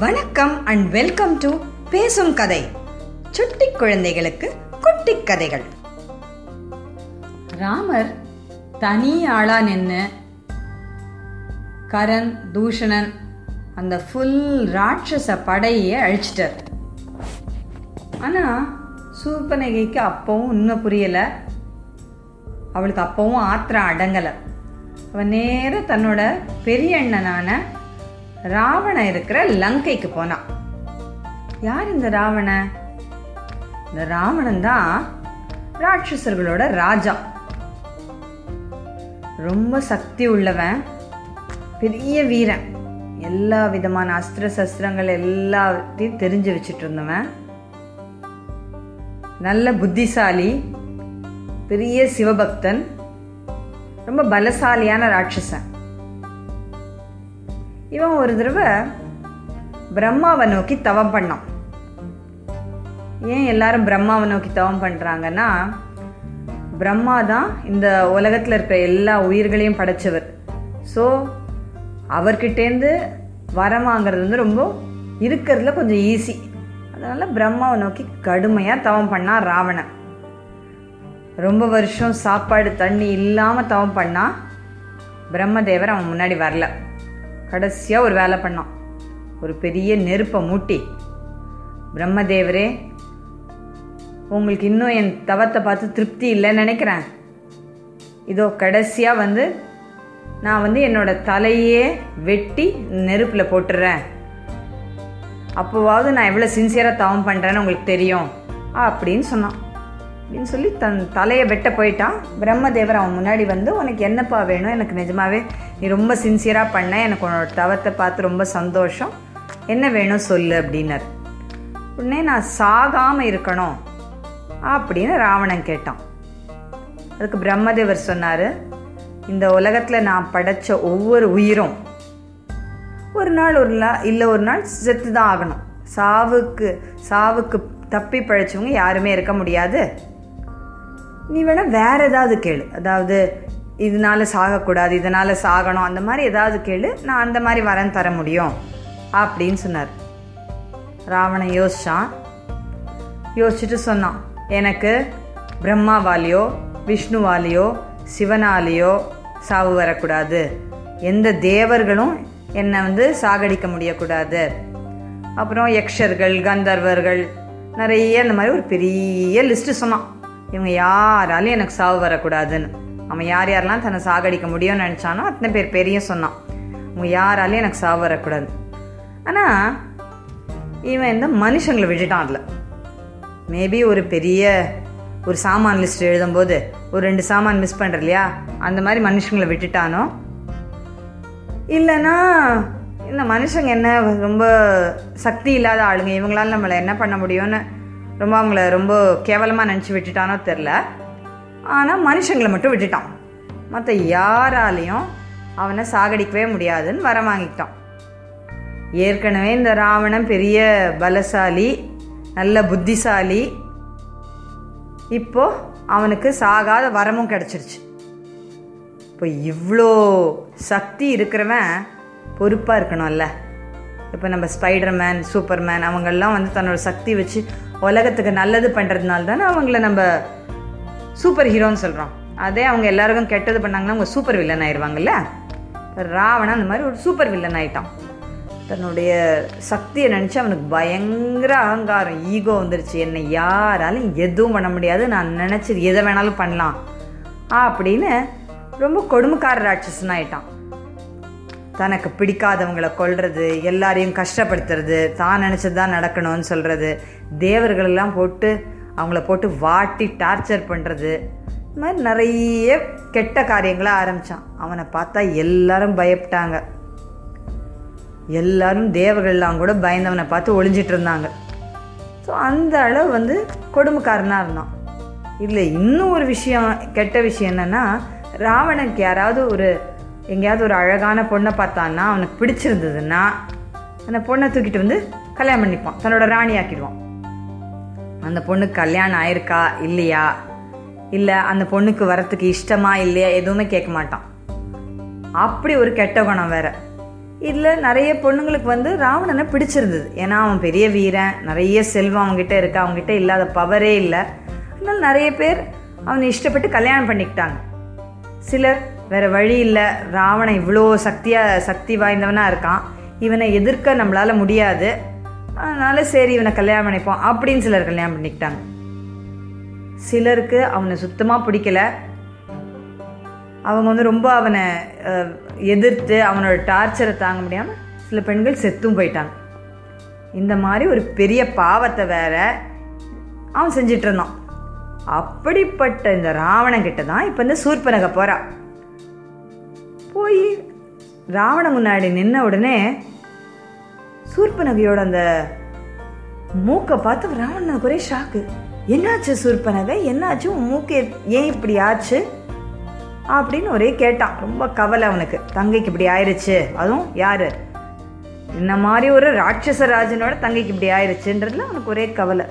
வணக்கம் and welcome to பேசும் கதை. சுட்டி குழந்தைகளுக்கு குட்டி கதைகள். ராமர் தனி ஆளா நின்று கரண் தூஷணன் அந்த ஃபுல் ராட்சச படையை அழிச்சிட்டார். ஆனா சூர்பனகைக்கு அப்பவும் இன்னும் புரியல. அவளுக்கு அப்பவும் ஆத்திரம் அடங்கலை. அவன் நேர தன்னோட பெரிய அண்ணனான ராவணன் இருக்கிற லங்கைக்கு போனான் யார் இந்த ராவணன்? இந்த ராவணன் தான் ராட்சசர்களோட ராஜா. ரொம்ப சக்தி உள்ளவன் பெரிய வீரன். எல்லா விதமான அஸ்திர சஸ்திரங்கள் எல்லாத்தையும் தெரிஞ்சு வச்சுட்டு இருந்தவன். நல்ல புத்திசாலி பெரிய சிவபக்தன் ரொம்ப பலசாலியான ராட்சசன். இவன் ஒரு தடவை பிரம்மாவை நோக்கி தவம் பண்ணான். ஏன் எல்லாரும் பிரம்மாவை நோக்கி தவம் பண்ணுறாங்கன்னா பிரம்மா தான் இந்த உலகத்தில் இருக்கிற எல்லா உயிர்களையும் படைச்சவர். ஸோ அவர்கிட்டேருந்து வரம் வாங்குறது வந்து ரொம்ப இருக்கிறதுல கொஞ்சம் ஈஸி அதனால் பிரம்மாவை நோக்கி கடுமையாக தவம் பண்ணான் ராவணன். ரொம்ப வருஷம் சாப்பாடு தண்ணி இல்லாமல் தவம் பண்ணால் பிரம்மதேவர் அவன் முன்னாடி வரல. கடைசியாக ஒரு வேலை பண்ணான். ஒரு பெரிய நெருப்பை மூட்டி பிரம்மதேவரே உங்களுக்கு இன்னும் என் தவத்தை பார்த்து திருப்தி இல்லைன்னு நினைக்கிறேன். இதோ கடைசியாக வந்து நான் வந்து என்னோட தலையே வெட்டி நெருப்பில் போட்டுடுறேன் அப்போவாவது நான் எவ்வளோ சின்சியராக தவம் பண்ணுறேன்னு உங்களுக்கு தெரியும் அப்படின்னு சொன்னான். அப்படின்னு சொல்லி தன் தலையை வெட்ட போயிட்டான் பிரம்மதேவர் அவன் முன்னாடி வந்து உனக்கு என்னப்பா வேணும்? எனக்கு நிஜமாவே நீ ரொம்ப சின்சியராக பண்ண. எனக்கு உன்னோட தவத்தை பார்த்து ரொம்ப சந்தோஷம். என்ன வேணும் சொல்லு அப்படின்னார். உடனே நான் சாகாமல் இருக்கணும் அப்படின்னு ராவணன் கேட்டான். அதுக்கு பிரம்மதேவர் சொன்னார் இந்த உலகத்தில் நான் படைச்ச ஒவ்வொரு உயிரும் ஒரு நாள் ஒரு நாள் இல்லை ஒரு நாள் செத்து தான் ஆகணும். சாவுக்கு சாவுக்கு தப்பி பழைச்சவங்க யாருமே இருக்க முடியாது. நீ வேணால் வேறு ஏதாவது கேளு. அதாவது இதனால் சாகக்கூடாது இதனால் சாகணும் அந்த மாதிரி ஏதாவது கேளு. நான் அந்த மாதிரி வரன் தர முடியும் அப்படின்னு சொன்னார். ராவணன் யோசித்தான் யோசிச்சுட்டு சொன்னான் எனக்கு பிரம்மாவாலேயோ விஷ்ணுவாலேயோ சிவனாலேயோ சாவு வரக்கூடாது. எந்த தேவர்களும் என்னை வந்து சாகடிக்க முடியக்கூடாது. அப்புறம் யக்ஷர்கள் கந்தர்வர்கள் நிறைய இந்த மாதிரி ஒரு பெரிய லிஸ்ட்டு சொன்னான். இவங்க யாராலையும் எனக்கு சாவு வரக்கூடாதுன்னு. அவன் யார் யாரெல்லாம் தன்னை சாகடிக்க முடியும்னு நினச்சானோ அத்தனை பேர் பெரிய சொன்னான். அவங்க யாராலையும் எனக்கு சாவு வரக்கூடாது ஆனால் இவன் இந்த மனுஷங்களை விட்டுட்டான் அதில். மேபி ஒரு பெரிய ஒரு சாமான் லிஸ்ட் எழுதும்போது ஒரு ரெண்டு சாமான் மிஸ் பண்ணுற இல்லையா? அந்த மாதிரி மனுஷங்களை விட்டுட்டானோ? இல்லைன்னா இந்த மனுஷங்க என்ன ரொம்ப சக்தி இல்லாத ஆளுங்க. இவங்களால நம்மளை என்ன பண்ண முடியும்னு ரொம்ப அவங்கள ரொம்ப கேவலமாக நினச்சி விட்டுட்டானோ தெரில ஆனால் மனுஷங்களை மட்டும் விட்டுட்டான். மற்ற யாராலையும் அவனை சாகடிக்கவே முடியாதுன்னு வர வாங்கிக்கிட்டான். ஏற்கனவே இந்த ராவணன் பெரிய பலசாலி நல்ல புத்திசாலி. இப்போ அவனுக்கு சாகாத வரமும் கிடச்சிருச்சு. இப்போ இவ்வளோ சக்தி இருக்கிறவன் பொறுப்பாக இருக்கணும்ல. இப்போ நம்ம ஸ்பைடர்மேன் சூப்பர்மேன் அவங்கெல்லாம் வந்து தன்னோட சக்தி வச்சு உலகத்துக்கு நல்லது பண்ணுறதுனால தானே அவங்கள நம்ம சூப்பர் ஹீரோன்னு சொல்கிறோம் அதே அவங்க எல்லாருக்கும் கெட்டது பண்ணாங்கன்னா அவங்க சூப்பர் வில்லன் ஆயிடுவாங்கல்ல? ராவணன் அந்த மாதிரி ஒரு சூப்பர் வில்லன் ஆயிட்டான். தன்னுடைய சக்தியை நினச்சி அவனுக்கு பயங்கர அகங்காரம் ஈகோ வந்துருச்சு. என்னை யாராலும் எதுவும் பண்ண முடியாது. நான் நினச்சது எதை வேணாலும் பண்ணலாம். அப்படின்னு ரொம்ப கொடுமைக்கார ராட்சசன் ஆயிட்டான் தனக்கு பிடிக்காதவங்களை கொல்றது எல்லாரையும் கஷ்டப்படுத்துறது தான் நினச்சது தான் நடக்கணும்னு சொல்கிறது தேவர்களெல்லாம் போட்டு அவங்கள போட்டு வாட்டி டார்ச்சர் பண்ணுறது இது மாதிரி நிறைய கெட்ட காரியங்களை ஆரம்பித்தான் அவனை பார்த்தா எல்லாரும் பயப்பட்டாங்க. எல்லாரும் தேவர்கள்லாம் கூட பயந்தவனை பார்த்து ஒளிஞ்சிட்டு இருந்தாங்க. ஸோ அந்த அளவு வந்து கொடுமைக்காரனாக இருந்தான். இதில் இன்னும் ஒரு விஷயம் கெட்ட விஷயம் என்னென்னா ராவணனுக்கு யாராவது ஒரு எங்கேயாவது ஒரு அழகான பொண்ணை பார்த்தான்னா அவனுக்கு பிடிச்சிருந்ததுன்னா அந்த பொண்ணை தூக்கிட்டு வந்து கல்யாணம் பண்ணிப்பான். தன்னோட ராணி ஆக்கிடுவான். அந்த பொண்ணுக்கு கல்யாணம் ஆயிருக்கா? இல்லையா? இல்லை அந்த பொண்ணுக்கு வரத்துக்கு இஷ்டமா இல்லையா? எதுவுமே கேட்க மாட்டான். அப்படி ஒரு கெட்ட குணம் வேற. இதில் நிறைய பொண்ணுங்களுக்கு வந்து ராவணனை பிடிச்சிருந்தது. ஏன்னா அவன் பெரிய வீரன் நிறைய செல்வம் அவங்ககிட்ட இருக்கு. அவங்ககிட்ட இல்லாத பவரே இல்லை. அதனால நிறைய பேர் அவனை இஷ்டப்பட்டு கல்யாணம் பண்ணிக்கிட்டாங்க. சிலர் வேற வழி இல்லை. ராவணன் இவ்வளோ சக்தியாக சக்தி வாய்ந்தவனாக இருக்கான். இவனை எதிர்க்க நம்மளால முடியாது. அதனால சரி இவனை கல்யாணம் பண்ணிப்போம் அப்படின்னு சிலர் கல்யாணம் பண்ணிக்கிட்டாங்க. சிலருக்கு அவனை சுத்தமாக பிடிக்கல. அவங்க வந்து ரொம்ப அவனை எதிர்த்து அவனோட டார்ச்சரை தாங்க முடியாமல் சில பெண்கள் செத்தும் போயிட்டாங்க. இந்த மாதிரி ஒரு பெரிய பாவத்தை வேற அவன் செஞ்சிட்ருந்தான் அப்படிப்பட்ட இந்த ராவணன் கிட்ட தான் இப்போ இந்த சூர்பனக போகிறான் ராவண முன்னாடி நின்ன உடனே சூர்பனகையோட அந்த மூக்கை பார்த்து ராவணனுக்கு ஒரே ஷாக்கு என்னாச்சு சூர்பனகை என்னாச்சு உன் மூக்கு? ஏன் இப்படி ஆச்சு? அப்படின்னு ஒரே கேட்டான். ரொம்ப கவலை அவனுக்கு. தங்கைக்கு இப்படி ஆயிடுச்சு அதுவும் யாரு? இந்த மாதிரி ஒரு ராட்சச ராஜனோட தங்கைக்கு இப்படி ஆயிடுச்சுன்றதுல அவனுக்கு ஒரே கவலை.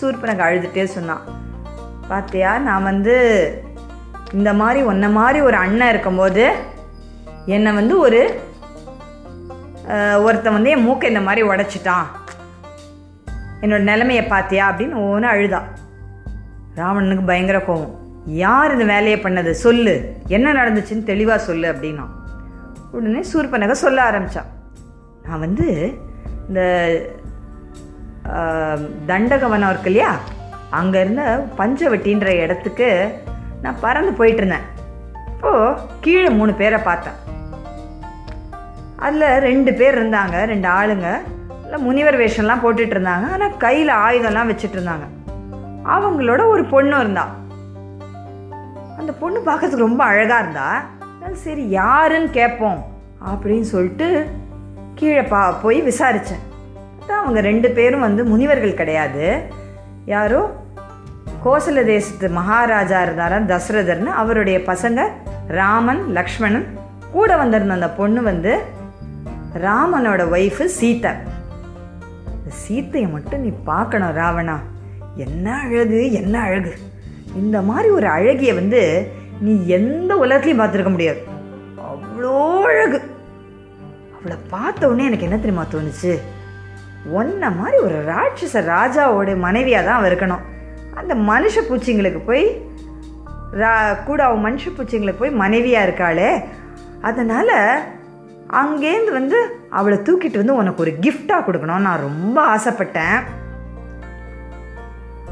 சூர்பனகை அழுதுட்டே சொன்னான். பார்த்தியா நான் வந்து இந்த மாதிரி உன்ன மாதிரி ஒரு அண்ணன் இருக்கும்போது என்னை வந்து ஒரு ஒருத்தன் வந்து என் மூக்கை இந்த மாதிரி உடைச்சிட்டான். என்னோட நிலைமையை பார்த்தியா அப்படின்னு ஒவ்வொன்று அழுதா. ராவணனுக்கு பயங்கர கோவம். யார் இந்த வேலையை பண்ணது? சொல்லு. என்ன நடந்துச்சுன்னு தெளிவாக சொல்லு அப்படின்னா. உடனே சூர்பனக சொல்ல ஆரம்பித்தான் நான் வந்து இந்த தண்டகவனம் இருக்கு இல்லையா? அங்கே இருந்த பஞ்சவட்டின்ற இடத்துக்கு நான் பறந்து போயிட்டு இருந்தேன். இப்போது கீழே மூணு பேரை பார்த்தேன். அதில் ரெண்டு பேர் இருந்தாங்க ரெண்டு ஆளுங்க. இல்லை முனிவர் வேஷம்லாம் போட்டுட்டு இருந்தாங்க ஆனால் கையில் ஆயுதம்லாம் வச்சுட்டு இருந்தாங்க அவங்களோட ஒரு பொண்ணு இருந்தா. அந்த பொண்ணு பார்க்கறதுக்கு ரொம்ப அழகாக இருந்தா. சரி யாருன்னு கேட்போம் அப்படின்னு சொல்லிட்டு கீழே பா போய் விசாரித்தேன் அவங்க ரெண்டு பேரும் வந்து முனிவர்கள் கிடையாது. யாரோ? கோசல தேசத்து மகாராஜா இருந்தாராம் தசரதர்னு. அவருடைய பசங்க ராமன் லக்ஷ்மணன் கூட வந்திருந்த அந்த பொண்ணு வந்து ராமனோட ஒய்ஃபு சீத்தை. சீத்தையை மட்டும் நீ பார்க்கணும் ராவணா. என்ன அழகு என்ன அழகு. இந்த மாதிரி ஒரு அழகிய வந்து நீ எந்த உலகத்துலையும் பார்த்துருக்க முடியாது. அவ்வளோ அழகு. அவளை பார்த்த உடனே எனக்கு என்ன தெரியுமா தோணுச்சு? ஒன்ன மாதிரி ஒரு ராட்சச ராஜாவோட மனைவியாக தான் அவள் இருக்கணும். அந்த மனுஷ பூச்சிங்களுக்கு போய் ரா கூட அவன் மனுஷ பூச்சிங்களுக்கு போய் மனைவியாக இருக்காளே. அதனால் அங்கேருந்து வந்து அவளை தூக்கிட்டு வந்து உனக்கு ஒரு கிஃப்டாக கொடுக்கணும் நான் ரொம்ப ஆசைப்பட்டேன்.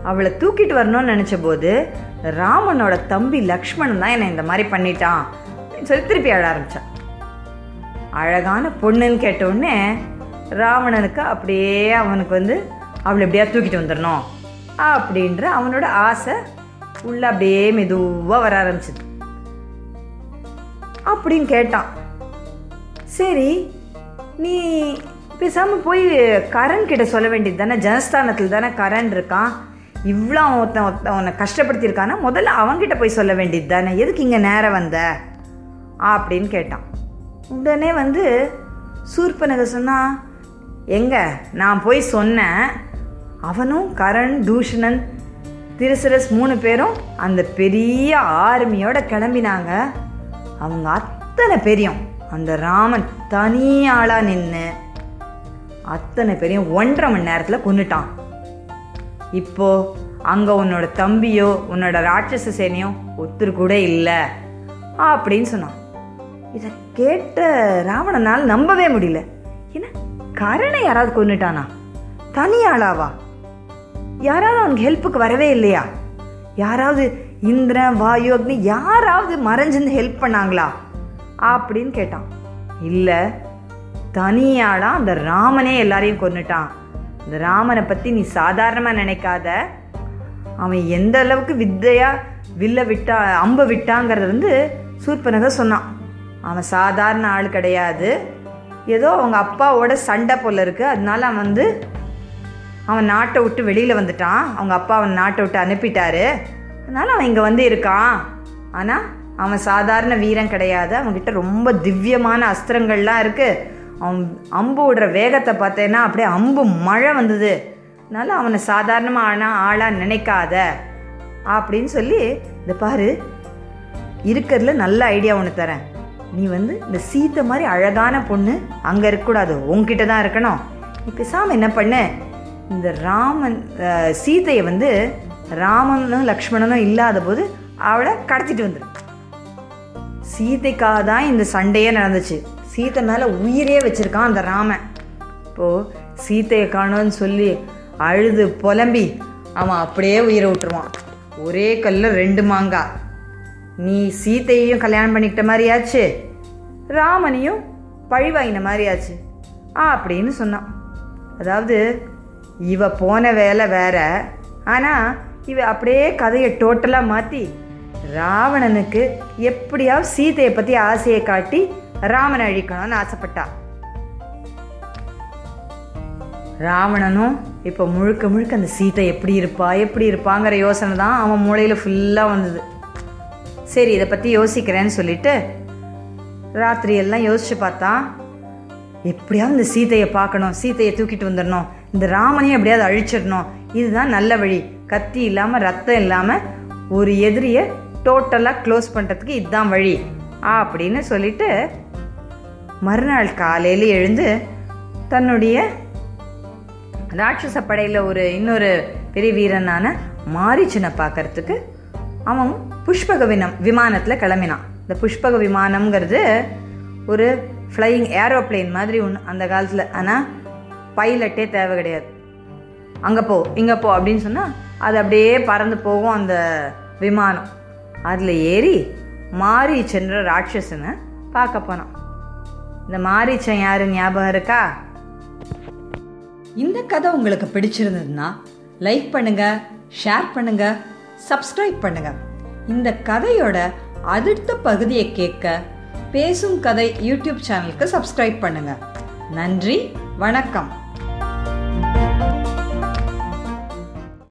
அவளை தூக்கிட்டு வரணும்னு நினச்ச போது ராமனோட தம்பி லக்ஷ்மணன் தான் என்னை இந்த மாதிரி பண்ணிட்டான். அப்படின்னு சொல்லி திருப்பி அழ ஆரம்பித்தான் அழகான பொண்ணுன்னு கேட்ட ராவணனுக்கு அப்படியே அவனுக்கு வந்து அவளை எப்படியா தூக்கிட்டு வந்துடணும்? அப்படின்ற அவனோட ஆசை உள்ள அப்படியே மெதுவாக வர ஆரம்பிச்சது. அப்படின்னு கேட்டான். சரி நீ பேசாமல் போய் கரண் கிட்ட சொல்ல வேண்டியது தானே? ஜனஸ்தானத்தில் தானே கரண் இருக்கான். இவ்வளோ ஒருத்தன் ஒருத்தன் உன்னை கஷ்டப்படுத்தியிருக்கானா முதல்ல அவன்கிட்ட போய் சொல்ல வேண்டியது தானே. எதுக்கு இங்கே நேரம் வந்த? அப்படின்னு கேட்டான். உடனே வந்து சூர்பனக சொன்னா எங்க நான் போய் சொன்னேன். அவனும் கரண் தூஷணன் திருசரஸ் மூணு பேரும் அந்த பெரிய ஆர்மியோட கிளம்பினாங்க. அவங்க அத்தனை பெரியும் அந்த ராமன் தனியாளா நின்று அத்தனை பேரையும் ஒன்றரை மணி நேரத்தில் கொன்னுட்டான். இப்போ அங்கே உன்னோட தம்பியோ உன்னோட ராட்சச சேனையோ ஒத்துரு கூட இல்லை அப்படின்னு சொன்னான். இதை கேட்ட ராவணனால் நம்பவே முடியல. என்ன? கரணை யாராவது கொன்னுட்டானா? தனியாளாவா யாராவது அவனுக்கு ஹெல்ப்புக்கு வரவே இல்லையா? யாராவது இந்திரன் வாயு அக்னி யாராவது மறைஞ்சிருந்து ஹெல்ப் பண்ணாங்களா? அப்படின்னு கேட்டான். இல்லை தனியாளா அந்த ராமனே எல்லாரையும் கொண்டுட்டான் இந்த ராமனை பற்றி நீ சாதாரணமாக நினைக்காத. அவன் எந்த அளவுக்கு வித்தையாக வில்ல விட்டா அம்பை விட்டாங்கிறது வந்து சூர்பனக சொன்னான். அவன் சாதாரண ஆள் கிடையாது. ஏதோ அவங்க அப்பாவோட சண்டை போல இருக்கு. அதனால அவன் வந்து அவன் நாட்டை விட்டு வெளியில் வந்துட்டான். அவங்க அப்பா அவன் நாட்டை விட்டு அனுப்பிட்டாரு. அதனால அவன் இங்கே வந்து இருக்கான். ஆனால் அவன் சாதாரண வீரன் கிடையாது. அவன்கிட்ட ரொம்ப திவ்யமான அஸ்திரங்கள்லாம் இருக்குது அவன் அம்பு விடுற வேகத்தை பார்த்தேன்னா அப்படியே அம்பு மழை வந்தது. அதனால அவனை சாதாரணமாக ஆளாக நினைக்காத அப்படின்னு சொல்லி இந்த பாரு இருக்கிறதுல நல்ல ஐடியா ஒன்று தரேன். நீ வந்து இந்த சீத்தை மாதிரி அழகான பொண்ணு அங்கே இருக்கக்கூடாது. உங்ககிட்ட தான் இருக்கணும். நீ சாமி என்ன பண்ணு? இந்த ராமன் சீத்தையை சீதையை வந்து ராமனும் லக்ஷ்மணனும் இல்லாத போது அவளை கடத்திட்டு வந்துடும் சீதைக்காக தான் இந்த சண்டையே நடந்துச்சு. சீத்தை மேலே உயிரே வச்சுருக்கான் அந்த ராமன். இப்போது சீத்தையை காணோன்னு சொல்லி அழுது புலம்பி அவன் அப்படியே உயிரை விட்டுருவான். ஒரே கல்ல ரெண்டு மாங்காய் நீ சீத்தையையும் கல்யாணம் பண்ணிக்கிட்ட மாதிரியாச்சு? ராமனையும் பழிவாங்கின மாதிரியாச்சு. ஆ அப்படின்னு சொன்னான். அதாவது இவ போன வேலை வேற. ஆனால் இவ அப்படியே கதையை டோட்டலாக மாற்றி ராவணனுக்கு எப்படியாவது சீதையை பற்றி ஆசையை காட்டி ராமனை அழிக்கணும்னு ஆசைப்பட்டா. ராவணனும் இப்போ முழுக்க முழுக்க அந்த சீதை எப்படி இருப்பா எப்படி இருப்பாங்கிற யோசனை தான் அவன் மூளையில் ஃபுல்லாக வந்தது. சரி இதை பற்றி யோசிக்கிறேன்னு சொல்லிட்டு ராத்திரி எல்லாம் யோசிச்சு பார்த்தான் எப்படியாவது இந்த சீதையை பார்க்கணும் சீதையை தூக்கிட்டு வந்துடணும் இந்த ராமனையும் எப்படியாவது அழிச்சிடணும் இதுதான் நல்ல வழி. கத்தி இல்லாமல் ரத்தம் இல்லாமல் ஒரு எதிரியை டோட்டலாக க்ளோஸ் பண்ணுறதுக்கு இதுதான் வழி. அப்படின்னு சொல்லிட்டு மறுநாள் காலையில் எழுந்து தன்னுடைய ராட்சச படையில் ஒரு இன்னொரு பெரிய வீரனான மாரிச்சனை பார்க்கறதுக்கு அவன் புஷ்பக வினம் விமானத்தில் கிளம்பினான். இந்த புஷ்பக விமானம்ங்கிறது ஒரு ஃப்ளையிங் ஏரோப்ளேன் மாதிரி ஒன்று அந்த காலத்தில். ஆனால் பைலட்டே தேவை கிடையாது. அங்கே போ இங்கே போ அப்படின்னு சொன்னால் அது அப்படியே பறந்து போகும் அந்த விமானம். அதில் ஏறி மாரீச்சன்ற ராட்சசனை பார்க்க போனான். இந்த மாரீச்சன் யாரு ஞாபகம் இருக்கா? இந்த கதை உங்களுக்கு பிடிச்சிருந்ததுன்னா லைக் பண்ணுங்க ஷேர் பண்ணுங்க சப்ஸ்கிரைப் பண்ணுங்க. இந்த கதையோட அடுத்த பகுதியை கேட்க பேசும் கதை யூடியூப் சேனலுக்கு சப்ஸ்கிரைப் பண்ணுங்க. நன்றி வணக்கம்.